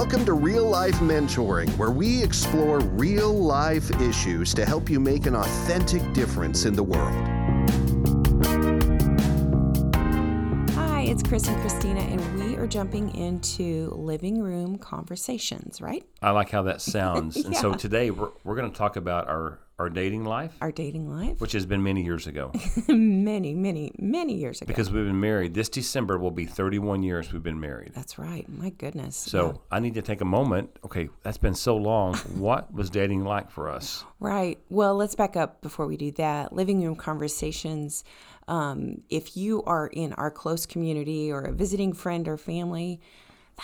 Welcome to Real Life Mentoring, where we explore real life issues to help you make an authentic difference in the world. Hi, it's Chris and Christina, and we are jumping into living room conversations, right? I like how that sounds. And so today we're, we're going to talk about our, our dating life, Our dating life. which has been many years ago many, many, many years ago. because we've been married. This December will be 31 years we've been married. That's right. My goodness. So I need to take a moment. Okay, that's been so long. What was dating like for us? Right. Well, let's back up before we do that. Living room conversations. Um, if you are in our close community or a visiting friend or family,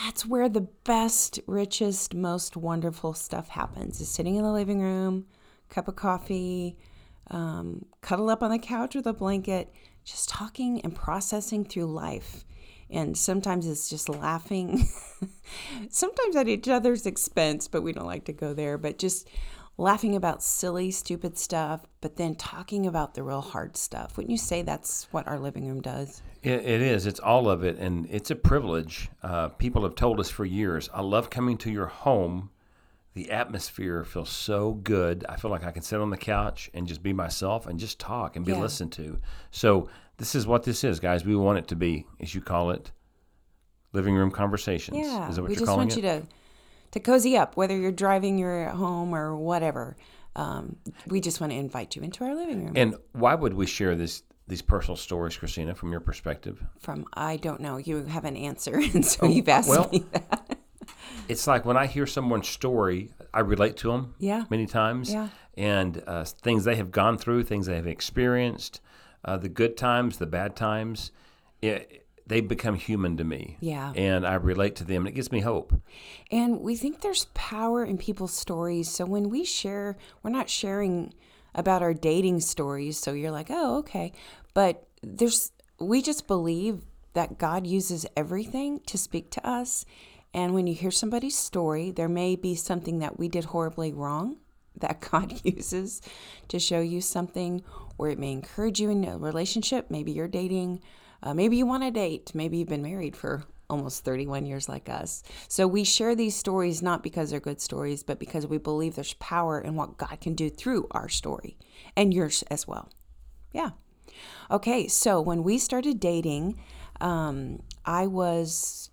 that's where the best, richest, most wonderful stuff happens. Is sitting in the living room, cup of coffee, um, cuddle up on the couch with a blanket, just talking and processing through life. And sometimes it's just laughing, sometimes at each other's expense, but we don't like to go there. But just laughing about silly, stupid stuff, but then talking about the real hard stuff. Wouldn't you say that's what our living room does? It, it is. It's all of it, and it's a privilege. Uh, people have told us for years. I love coming to your home. The atmosphere feels so good. I feel like I can sit on the couch and just be myself and just talk and be Yeah. listened to. So this is what this is, guys. We want it to be, as you call it, living room conversations. Yeah, is that what we you're just want it? you to to cozy up, whether you're driving, you're at home, or whatever. Um, we just want to invite you into our living room. and why would we share this these personal stories, Christina, from your perspective? From I don't know, you have an answer, and so you've asked well, me that. It's like when I hear someone's story, I relate to them. Yeah. Many times. Yeah. And uh, things they have gone through, things they have experienced, uh, the good times, the bad times, it, they become human to me. Yeah. And I relate to them, and it gives me hope. And we think there's power in people's stories. So when we share, we're not sharing about our dating stories. So you're like, oh, okay. But there's, we just believe that God uses everything to speak to us. And when you hear somebody's story, there may be something that we did horribly wrong that God uses to show you something, or it may encourage you in a relationship. Maybe you're dating, uh, maybe you want to date, maybe you've been married for almost 31 years like us. So we share these stories not because they're good stories, but because we believe there's power in what God can do through our story and yours as well. Yeah. Okay, so when we started dating, um, I was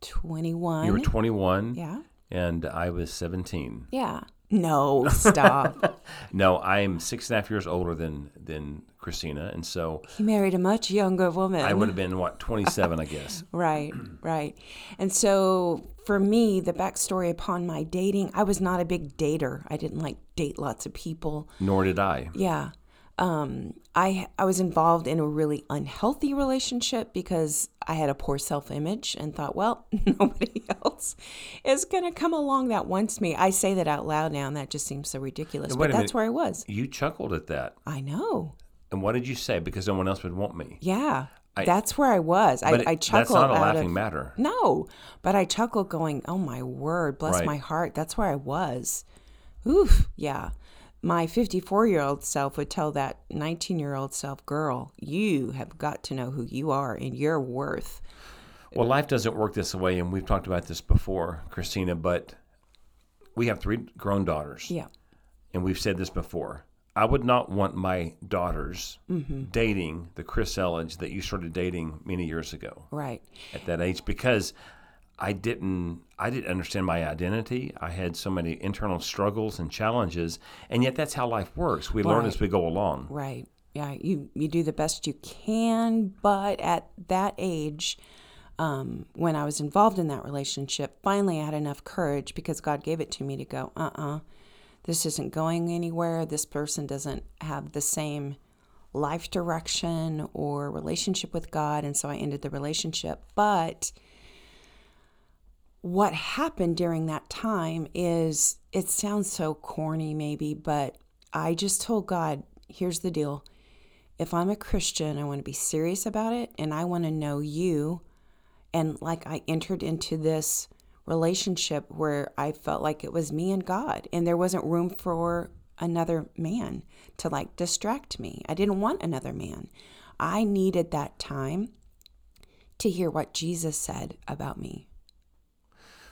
21. You were 21, yeah. and I was 17. Yeah. No, stop. No, I am six and a half years older than than Christina, and so he married a much younger woman. I would have been what 27, I guess. Right, right. And so for me, the backstory upon my dating, I was not a big dater. I didn't like date lots of people. Nor did I. Yeah. Um, I I was involved in a really unhealthy relationship because I had a poor self image and thought, well, nobody else is gonna come along that wants me. I say that out loud now, and that just seems so ridiculous. Wait but that's minute. where I was. You chuckled at that, I know. and what did you say? Because no one else would want me. Yeah. I- that's where I was. I, it- I that's not a laughing of, matter. No, but I chuckled, going, "Oh my word, bless Right. my heart." That's where I was. Oof, yeah. My 54 year old self would tell that 19 year old self, "Girl, you have got to know who you are and your worth." Well, life doesn't work this way, and we've talked about this before, Christina. But we have three grown daughters, Yeah, and we've said this before. I would not want my daughters Mm-hmm. dating the Chris Elledge that you started dating many years ago right. at that age because I didn't I didn't understand my identity. I had so many internal struggles and challenges, and yet that's how life works. We learn as we go along. Right. Yeah, you you do the best you can, but at that age, um, when I was involved in that relationship, finally I had enough courage because God gave it to me to go, uh uh this isn't going anywhere. This person doesn't have the same life direction or relationship with God. And so I ended the relationship. But what happened during that time is it sounds so corny, maybe, but I just told God, here's the deal. If I'm a Christian, I want to be serious about it and I want to know you. And like I entered into this relationship where I felt like it was me and God, and there wasn't room for another man to like distract me. I didn't want another man. I needed that time to hear what Jesus said about me.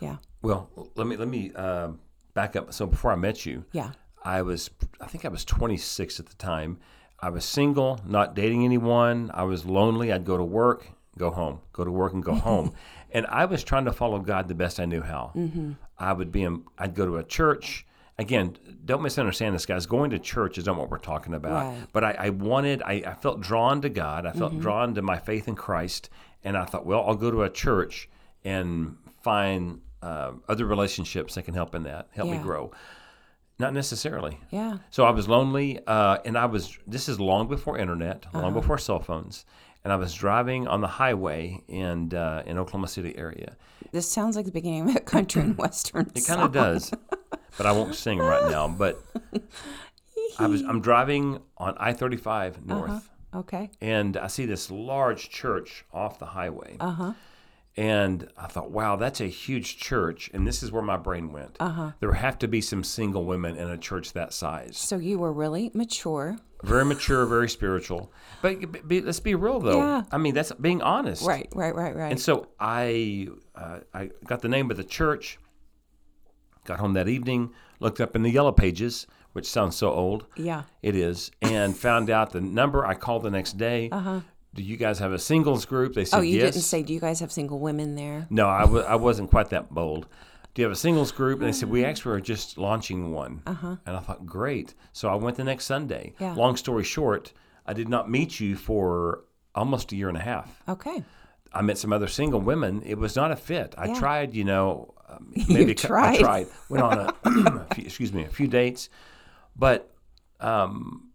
Yeah. Well, let me let me uh, back up. So before I met you, Yeah. I was I think I was 26 at the time. I was single, not dating anyone. I was lonely. I'd go to work, go home, go to work and go home. And I was trying to follow God the best I knew how. Mm-hmm. I would be in, I'd go to a church. Again, don't misunderstand this, guys. Going to church is not what we're talking about. Right. But I, I wanted, I, I felt drawn to God. I felt drawn to my faith in Christ. And I thought, well, I'll go to a church and find uh, other relationships that can help in that, help me grow. Not necessarily. Yeah. So I was lonely, uh, and I was. This is long before internet, long before cell phones, and I was driving on the highway in uh, in Oklahoma City area. This sounds like the beginning of a country and western. It kind of does, but I won't sing right now. But I was. I'm driving on I thirty five north, Okay. and I see this large church off the highway. Uh huh. And I thought, wow, that's a huge church. And this is where my brain went. Uh-huh. There have to be some single women in a church that size. So you were really mature. very mature, very spiritual. But, but- but let's be real, though. Yeah. I mean, that's being honest. Right. Right. Right. Right. And so I, uh, I got the name of the church. Got home that evening, looked up in the yellow pages, which sounds so old. yeah. It is, and found out the number. I called the next day. Uh-huh. Do you guys have a singles group? They said Oh, you yes. didn't say. Do you guys have single women there? No, I w- I wasn't quite that bold. Do you have a singles group? And they said, we actually are just launching one. Uh-huh. And I thought, great. So I went the next Sunday. Yeah. Long story short, I did not meet you for almost a year and a half. Okay. I met some other single women. It was not a fit. I Yeah. tried, you know, um, maybe a cou- tried. I tried. Went on a, a few, excuse me, a few dates, but um,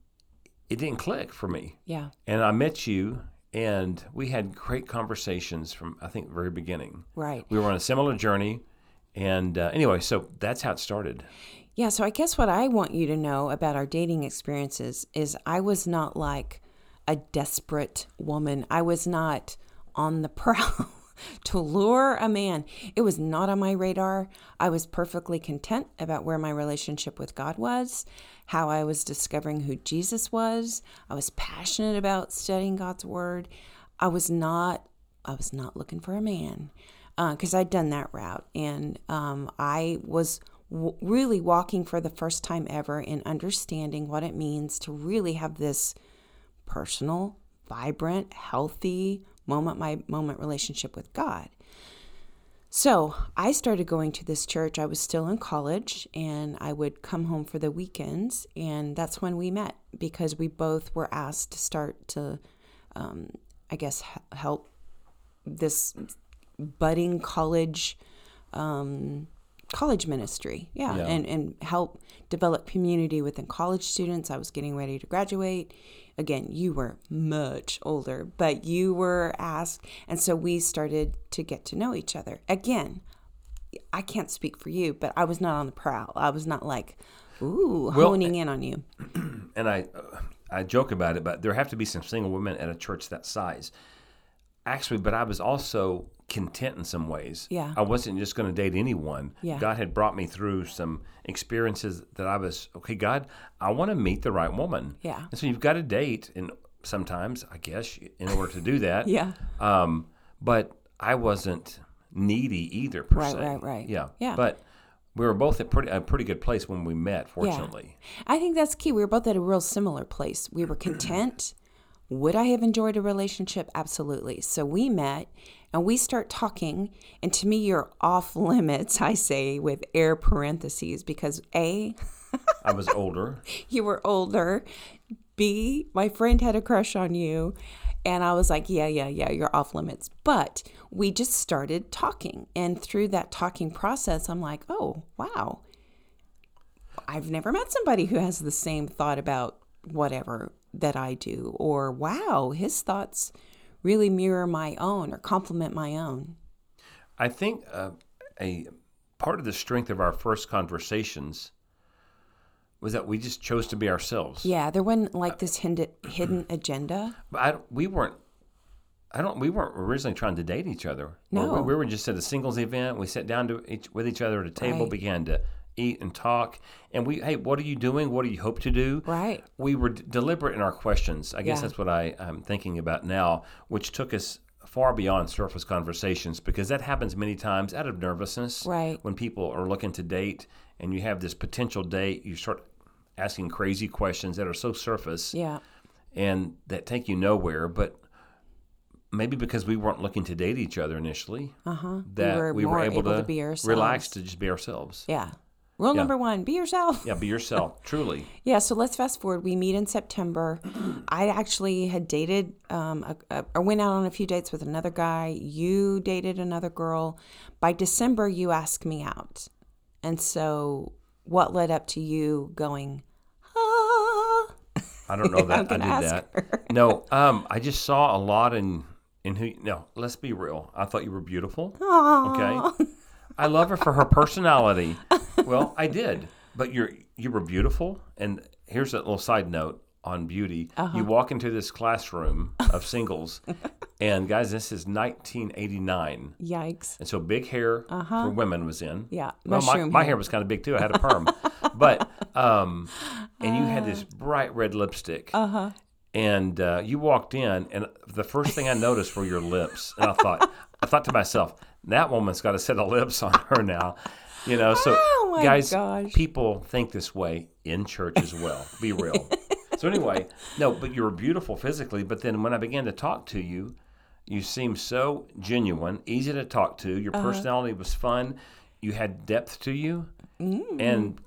it didn't click for me. Yeah. And I met you, and we had great conversations from I think the very beginning Right. we were on a similar journey and uh, anyway so that's how it started Yeah, so I guess what I want you to know about our dating experiences is I was not like a desperate woman. I was not on the prowl to lure a man. It was not on my radar. I was perfectly content about where my relationship with God was, how I was discovering who Jesus was. I was passionate about studying God's word. I was not I was not looking for a man because I'd done that route, and um, I was w- really walking for the first time ever in understanding what it means to really have this personal, vibrant, healthy moment by moment relationship with God. So I started going to this church. I was still in college and I would come home for the weekends. And that's when we met because we both were asked to start to, um, I guess, help this budding college um, college ministry yeah, Yeah. and and help develop community within college students i was getting ready to graduate again you were much older but you were asked and so we started to get to know each other. Again i can't speak for you but i was not on the prowl. I was not like ooh Well, honing in on you. And i uh, i joke about it but there have to be some single women at a church that size. Actually but i was also content in some ways Yeah. i wasn't just going to date anyone Yeah. god had brought me through some experiences that i was okay god i want to meet the right woman Yeah. and so you've got to date and sometimes i guess in order to do that yeah Um, but I wasn't needy either, per Right, se. right, right. Yeah, Yeah. But we were both at pretty, a pretty good place when we met. Fortunately, I think that's key. We were both at a real similar place. We were content. Would I have enjoyed a relationship? Absolutely. So we met and we start talking. And to me, you're off limits, I say with air parentheses, because A, I was older. you were older. B, my friend had a crush on you. And I was like, yeah, yeah, yeah, you're off limits. But we just started talking. And through that talking process, I'm like, oh, wow. I've never met somebody who has the same thought about whatever that I do. Or, wow, his thoughts really mirror my own or complement my own. I think uh, a part of the strength of our first conversations was that we just chose to be ourselves. Yeah, there wasn't like this hidden, hidden agenda. But I, we weren't. I don't. We weren't originally trying to date each other. No. we, we were just at a singles event. We sat down to each, with each other at a table, Right. began to eat and talk, and we. Hey, what are you doing? What do you hope to do? Right. we were d- deliberate in our questions. I guess Yeah. that's what I, I'm thinking about now, which took us far beyond surface conversations because that happens many times out of nervousness. Right. When people are looking to date and you have this potential date, you start asking crazy questions that are so surface Yeah. and that take you nowhere. But maybe because we weren't looking to date each other initially, Uh-huh. that we were, we were more able, to, be ourselves. relax to just be ourselves. Yeah. Rule number one: be yourself. Yeah, be yourself, truly. Yeah, so let's fast forward. We meet in September. I actually had dated, um, a, a, or went out on a few dates with another guy. You dated another girl. By December, you asked me out. And so, what led up to you going, ah? I don't know that I did that. her. No, um, I just saw a lot in in who. No, let's be real. I thought you were beautiful. Aw. Okay, I love her for her personality. Well, I did, but you're you were beautiful. And here's a little side note on beauty. Uh-huh. You walk into this classroom of singles, and guys, this is 1989. Yikes. And so big hair for women was in. Uh-huh. Yeah, Well, my, mushroom my hair. hair was kind of big too. I had a perm. but, um, and you had this bright red lipstick. Uh huh. And uh, you walked in, and the first thing I noticed were your lips. And I thought, I thought to myself, that woman's got a set of lips on her now. You know, so Oh, guys, gosh. people think this way in church as well. Be real. so anyway, no, but you were beautiful physically. But then when I began to talk to you, you seemed so genuine, easy to talk to. Your Uh-huh. personality was fun. You had depth to you, Mm. and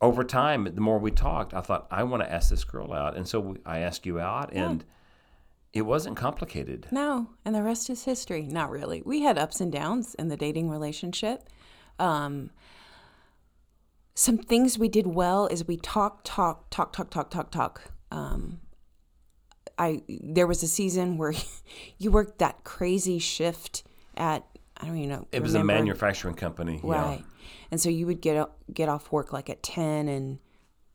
over time, the more we talked, I thought I want to ask this girl out, and so we, I asked you out, and it wasn't complicated. No, and the rest is history. Not really. We had ups and downs in the dating relationship. Um, some things we did well is we talk, talk, talk, talk, talk, talk, talk. Um, I there was a season where you worked that crazy shift at I don't even know. It was a manufacturing company, yeah. Right. And so you would get get off work like at 10 and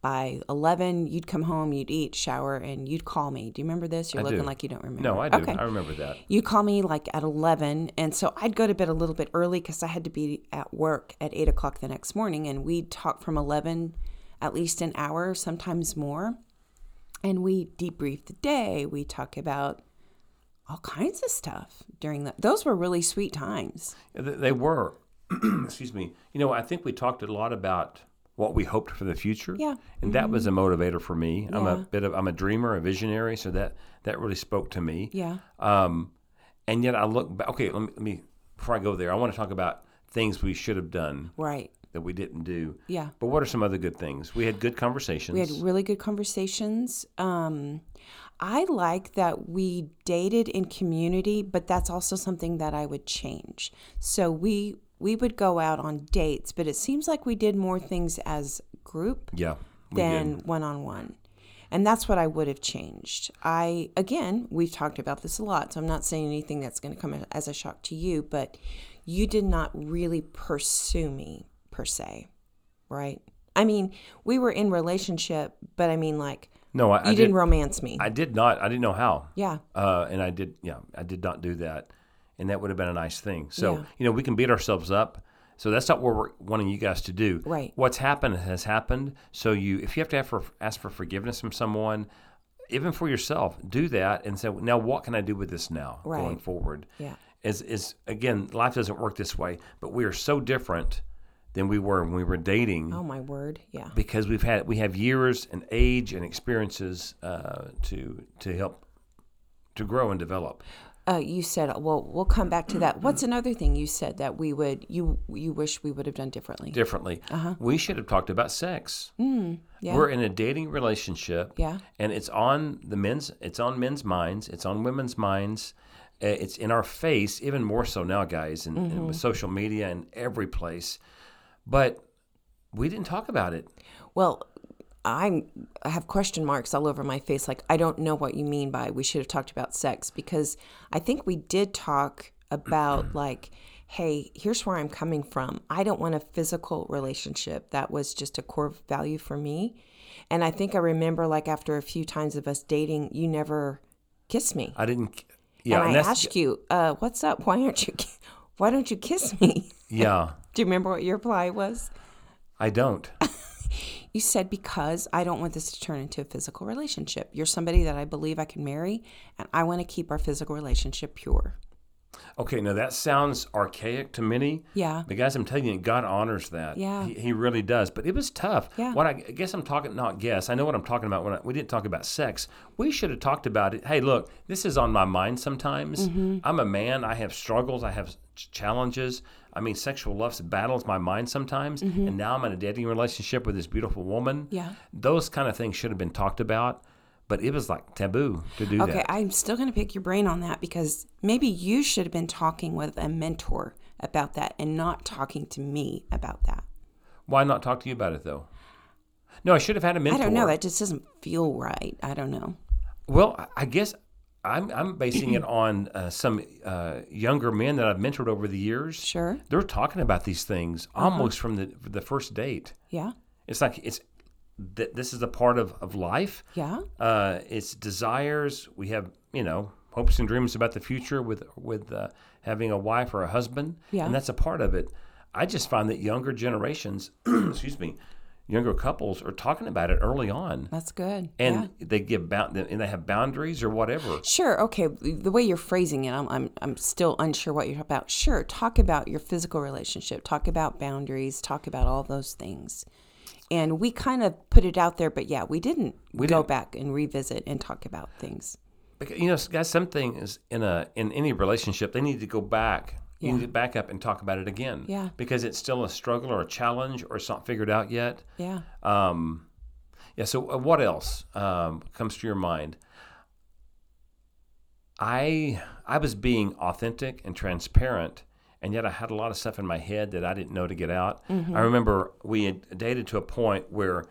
by 11 you'd come home, you'd eat, shower and you'd call me. Do you remember this? You're I looking do. like you don't remember. No, I do. Okay. I remember that. You'd call me like at 11 and so I'd go to bed a little bit early because I had to be at work at 8 o'clock the next morning and we'd talk from 11 at least an hour, sometimes more. And we debrief the day. We talk about all kinds of stuff during that. Those were really sweet times. Th- They were. Excuse me. You know, I think we talked a lot about what we hoped for the future. Yeah. And that was a motivator for me. I'm a bit of I'm a dreamer, a visionary, so that that really spoke to me. Yeah. Um, and yet I look back. Okay, let me, let me before I go there, I want to talk about things we should have done Right. that we didn't do. Yeah. But what are some other good things? We had good conversations. We had really good conversations. Um, I like that we dated in community, but that's also something that I would change. So we we would go out on dates, but it seems like we did more things as group yeah. Than one on one. And that's what I would have changed. I again, we've talked about this a lot, so I'm not saying anything that's going to come as a shock to you, but you did not really pursue me per se, right? I mean, we were in relationship, but I mean like No, I, you I didn't did. romance me. I did not. I didn't know how. yeah. uh, and I did, yeah, I did not do that, and that would have been a nice thing. So Yeah. you know, we can beat ourselves up. So that's not what we're wanting you guys to do. Right. What's happened has happened. So you, if you have to have for, ask for forgiveness from someone, even for yourself, do that and say, now what can I do with this now going forward? Yeah. Is is again, life doesn't work this way, but we are so different than we were when we were dating Oh my word. Yeah. because we've had we have years and age and experiences uh, to to help to grow and develop. Uh, you said, well, we'll come back to that. What's another thing you said that we would you you wish we would have done differently? differently. We should have talked about sex. Uh-huh. yeah. We're in a dating relationship. Yeah. And it's on the men's it's on men's minds, it's on women's minds. Uh, It's in our face, even more so now, guys, and, and Mm-hmm. with social media and every place. But we didn't talk about it. Well, I'm, I have question marks all over my face. Like, I don't know what you mean by we should have talked about sex because I think we did talk about, like, hey, here's where I'm coming from. I don't want a physical relationship. That was just a core value for me. And I think I remember, like, after a few times of us dating, you never kissed me. I didn't. Yeah, and I asked you, uh, what's up? Why aren't you, why don't you kiss me? Yeah, Do you remember what your reply was? I don't. You said, because I don't want this to turn into a physical relationship. You're somebody that I believe I can marry, and I want to keep our physical relationship pure. Okay, now that sounds archaic to many. Yeah. But guys, I'm telling you, God honors that. Yeah. He, he really does. But it was tough. Yeah. What I, I guess I'm talking, not guess, I know what I'm talking about when I, we didn't talk about sex. We should have talked about it. Hey, look, this is on my mind sometimes. Mm-hmm. I'm a man. I have struggles. I have challenges. I mean, sexual lust battles my mind sometimes. And now I'm in a dating relationship with this beautiful woman. Mm-hmm. Yeah. Those kind of things should have been talked about. But it was like taboo to do Okay, that. Okay, I'm still going to pick your brain on that because maybe you should have been talking with a mentor about that and not talking to me about that. Why not talk to you about it, though? No, I should have had a mentor. I don't know. That just doesn't feel right. I don't know. Well, I guess I'm I'm basing it on uh, some uh, younger men that I've mentored over the years. Sure. They're talking about these things Uh-huh. almost from the the first date. Yeah. It's like it's th- this is a part of of life. Yeah. Uh, it's desires. We have you know hopes and dreams about the future with with uh, having a wife or a husband. Yeah. and that's a part of it. I just find that younger generations, excuse me, younger couples are talking about it early on That's good. and yeah. they give bound and they have boundaries or whatever. Sure. Okay. The way you're phrasing it, I'm, I'm, I'm still unsure what you're talking about. Sure. Talk about your physical relationship. Talk about boundaries. Talk about all those things. And we kind of put it out there, but yeah, we didn't We go didn't. back and revisit and talk about things. Because, you know, guys, some things in a in any relationship, they need to go back. You need to back up and talk about it again. Yeah. Because it's still a struggle or a challenge or it's not figured out yet. Yeah. Um, yeah. So uh, what else um, comes to your mind? I I was being authentic and transparent, and yet I had a lot of stuff in my head that I didn't know to get out. I remember we had dated to a point where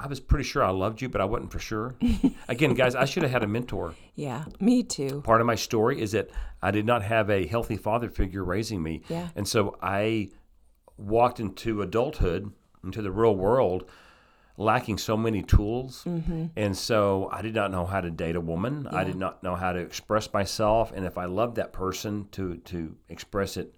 I was pretty sure I loved you, but I wasn't for sure. Again, guys, I should have had a mentor. Yeah. Me too. Part of my story is that I did not have a healthy father figure raising me. Yeah. And so I walked into adulthood, into the real world, lacking so many tools. Mm-hmm. And so I did not know how to date a woman. I did not know how to express myself. And if I loved that person, to, to express it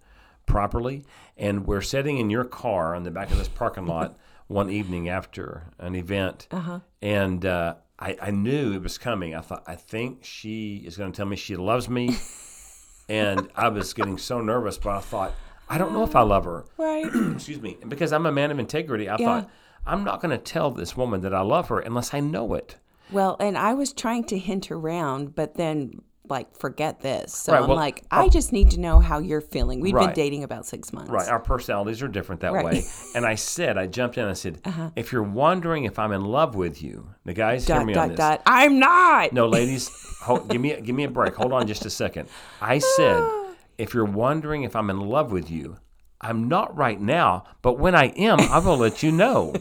properly. And we're sitting in your car in the back of this parking lot one evening after an event. Uh-huh. And uh, I, I knew it was coming. I thought, I think she is going to tell me she loves me. and I was getting so nervous, but I thought, I don't know if I love her. Right. Excuse me. Because I'm a man of integrity, I Yeah. thought, I'm not going to tell this woman that I love her unless I know it. well, and I was trying to hint around, but then like forget this. So Right, I'm well, like, I just need to know how you're feeling. We've been dating about six months. Right. Our personalities are different that Right. Uh-huh. way. And I said, I jumped in I said, if you're wondering if I'm in love with you, the guys hear Dot me on dot this. dot. I'm not. No, ladies, hold, give me give me a break. Hold on just a second. I said, if you're wondering if I'm in love with you, I'm not right now, but when I am, I will let you know.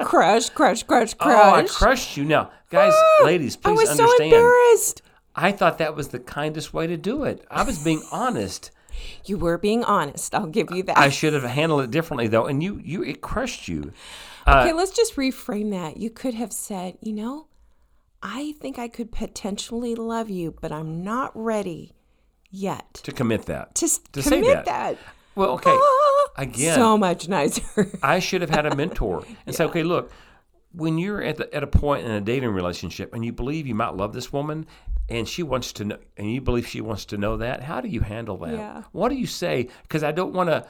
Crush, crush, crush, crush. Oh, I crushed you. Now, guys, ladies, I please was so embarrassed. I thought that was the kindest way to do it. I was being honest. You were being honest. I'll give you that. I should have handled it differently though, and you you it crushed you. okay, let's just reframe that. You could have said, you know, I think I could potentially love you, but I'm not ready yet To commit that. to, To say commit that. that. Well, okay. Ah, Again. so much nicer. I should have had a mentor and say, okay, look, when you're at the, at a point in a dating relationship and you believe you might love this woman and she wants to know, and you believe she wants to know that, how do you handle that? Yeah. What do you say? Because I don't want to.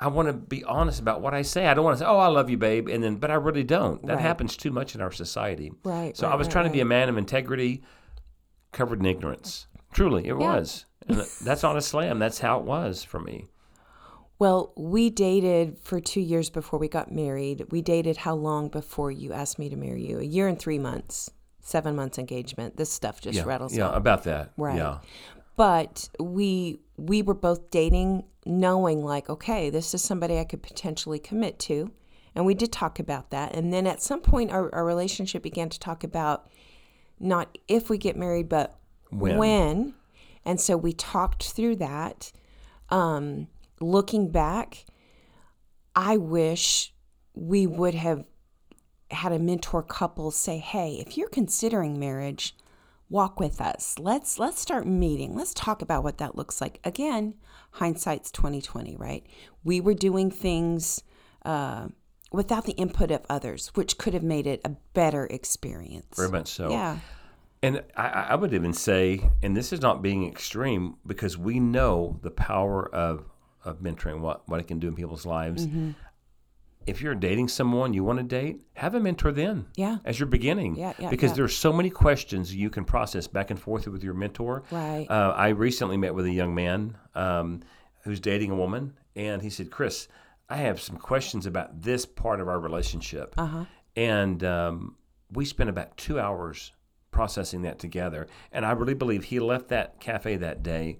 I want to be honest about what I say. I don't want to say, "Oh, I love you, babe," and then, but I really don't. That Right. happens too much in our society. Right, So I right, was right, trying to be a man of integrity, covered in ignorance. Truly, it was. And that's not a slam. That's how it was for me. well, we dated for two years before we got married. We dated how long before you asked me to marry you? A year and three months, seven months engagement. This stuff just Yeah, rattles yeah, off. about that. Right. Yeah. but we we were both dating knowing like okay this is somebody i could potentially commit to and we did talk about that and then at some point our, our relationship began to talk about not if we get married but When. and so we talked through that um, looking back i wish we would have had a mentor couple say hey if you're considering marriage walk with us let's let's start meeting let's talk about what that looks like again hindsight's 2020 right we were doing things uh, without the input of others which could have made it a better experience Very much so. yeah And I, I would even say, and this is not being extreme, because we know the power of of mentoring, what what it can do in people's lives. Mm-hmm. If you're dating someone you want to date, have a mentor then. Yeah. As your beginning. Yeah, yeah, because yeah. there's so many questions you can process back and forth with your mentor. Right. Uh, I recently met with a young man um, who's dating a woman, and he said, "Chris, I have some questions about this part of our relationship." Uh-huh. And um, we spent about two hours processing that together. And I really believe he left that cafe that day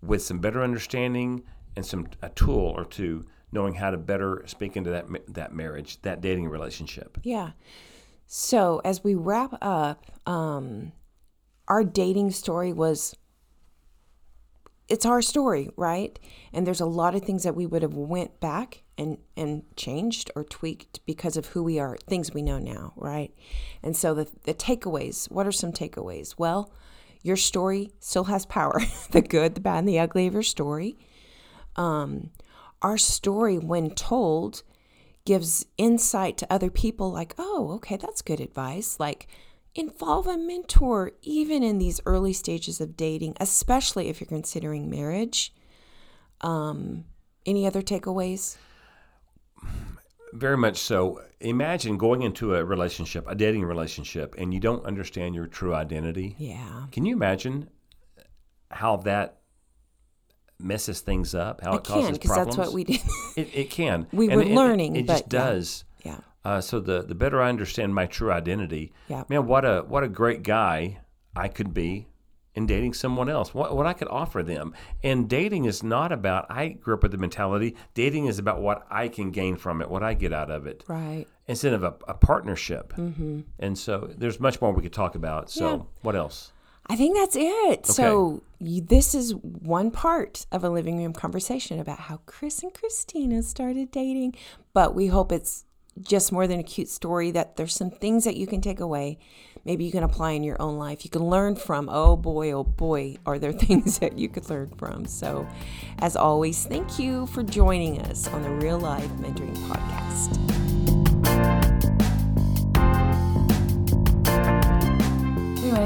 with some better understanding and some a tool or two, knowing how to better speak into that that marriage, that dating relationship. Yeah. So as we wrap up, um, our dating story was it's our story, right? And there's a lot of things that we would have went back and and changed or tweaked because of who we are, things we know now, right? And so the the takeaways, what are some takeaways? Well, your story still has power. the good, the bad, and the ugly of your story. Um, our story, when told, gives insight to other people like, oh, okay, that's good advice. Like, involve a mentor even in these early stages of dating, especially if you're considering marriage. Um, any other takeaways? Very much so. Imagine going into a relationship, a dating relationship, and you don't understand your true identity. Yeah. Can you imagine how that messes things up? How it can, causes because problems? that's what we did. It, it can. We And were it- it- learning, It, but just does. yeah. Uh, so the the better I understand my true identity, Yeah. man, what a what a great guy I could be in dating someone else. What what I could offer them. And dating is not about. I grew up with the mentality. Dating is about what I can gain from it, what I get out of it, Right. instead of a, a partnership. Mm-hmm. And so there's much more we could talk about. So Yeah. what else? I think that's it. So you, this is one part of a living room conversation about how Chris and Christina started dating. But we hope it's just more than a cute story. That there's some things that you can take away. Maybe you can apply in your own life. You can learn from. Oh boy, oh boy, are there things that you could learn from? So, as always, thank you for joining us on the Real Life Mentoring Podcast.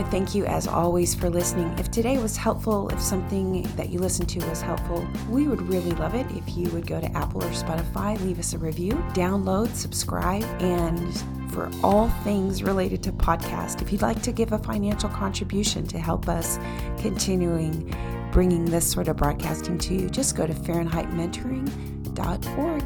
To thank you as always for listening. If today was helpful, if something that you listened to was helpful, we would really love it if you would go to Apple or Spotify, leave us a review, download, subscribe, and for all things related to podcast, if you'd like to give a financial contribution to help us continuing bringing this sort of broadcasting to you, just go to FahrenheitMentoring.org.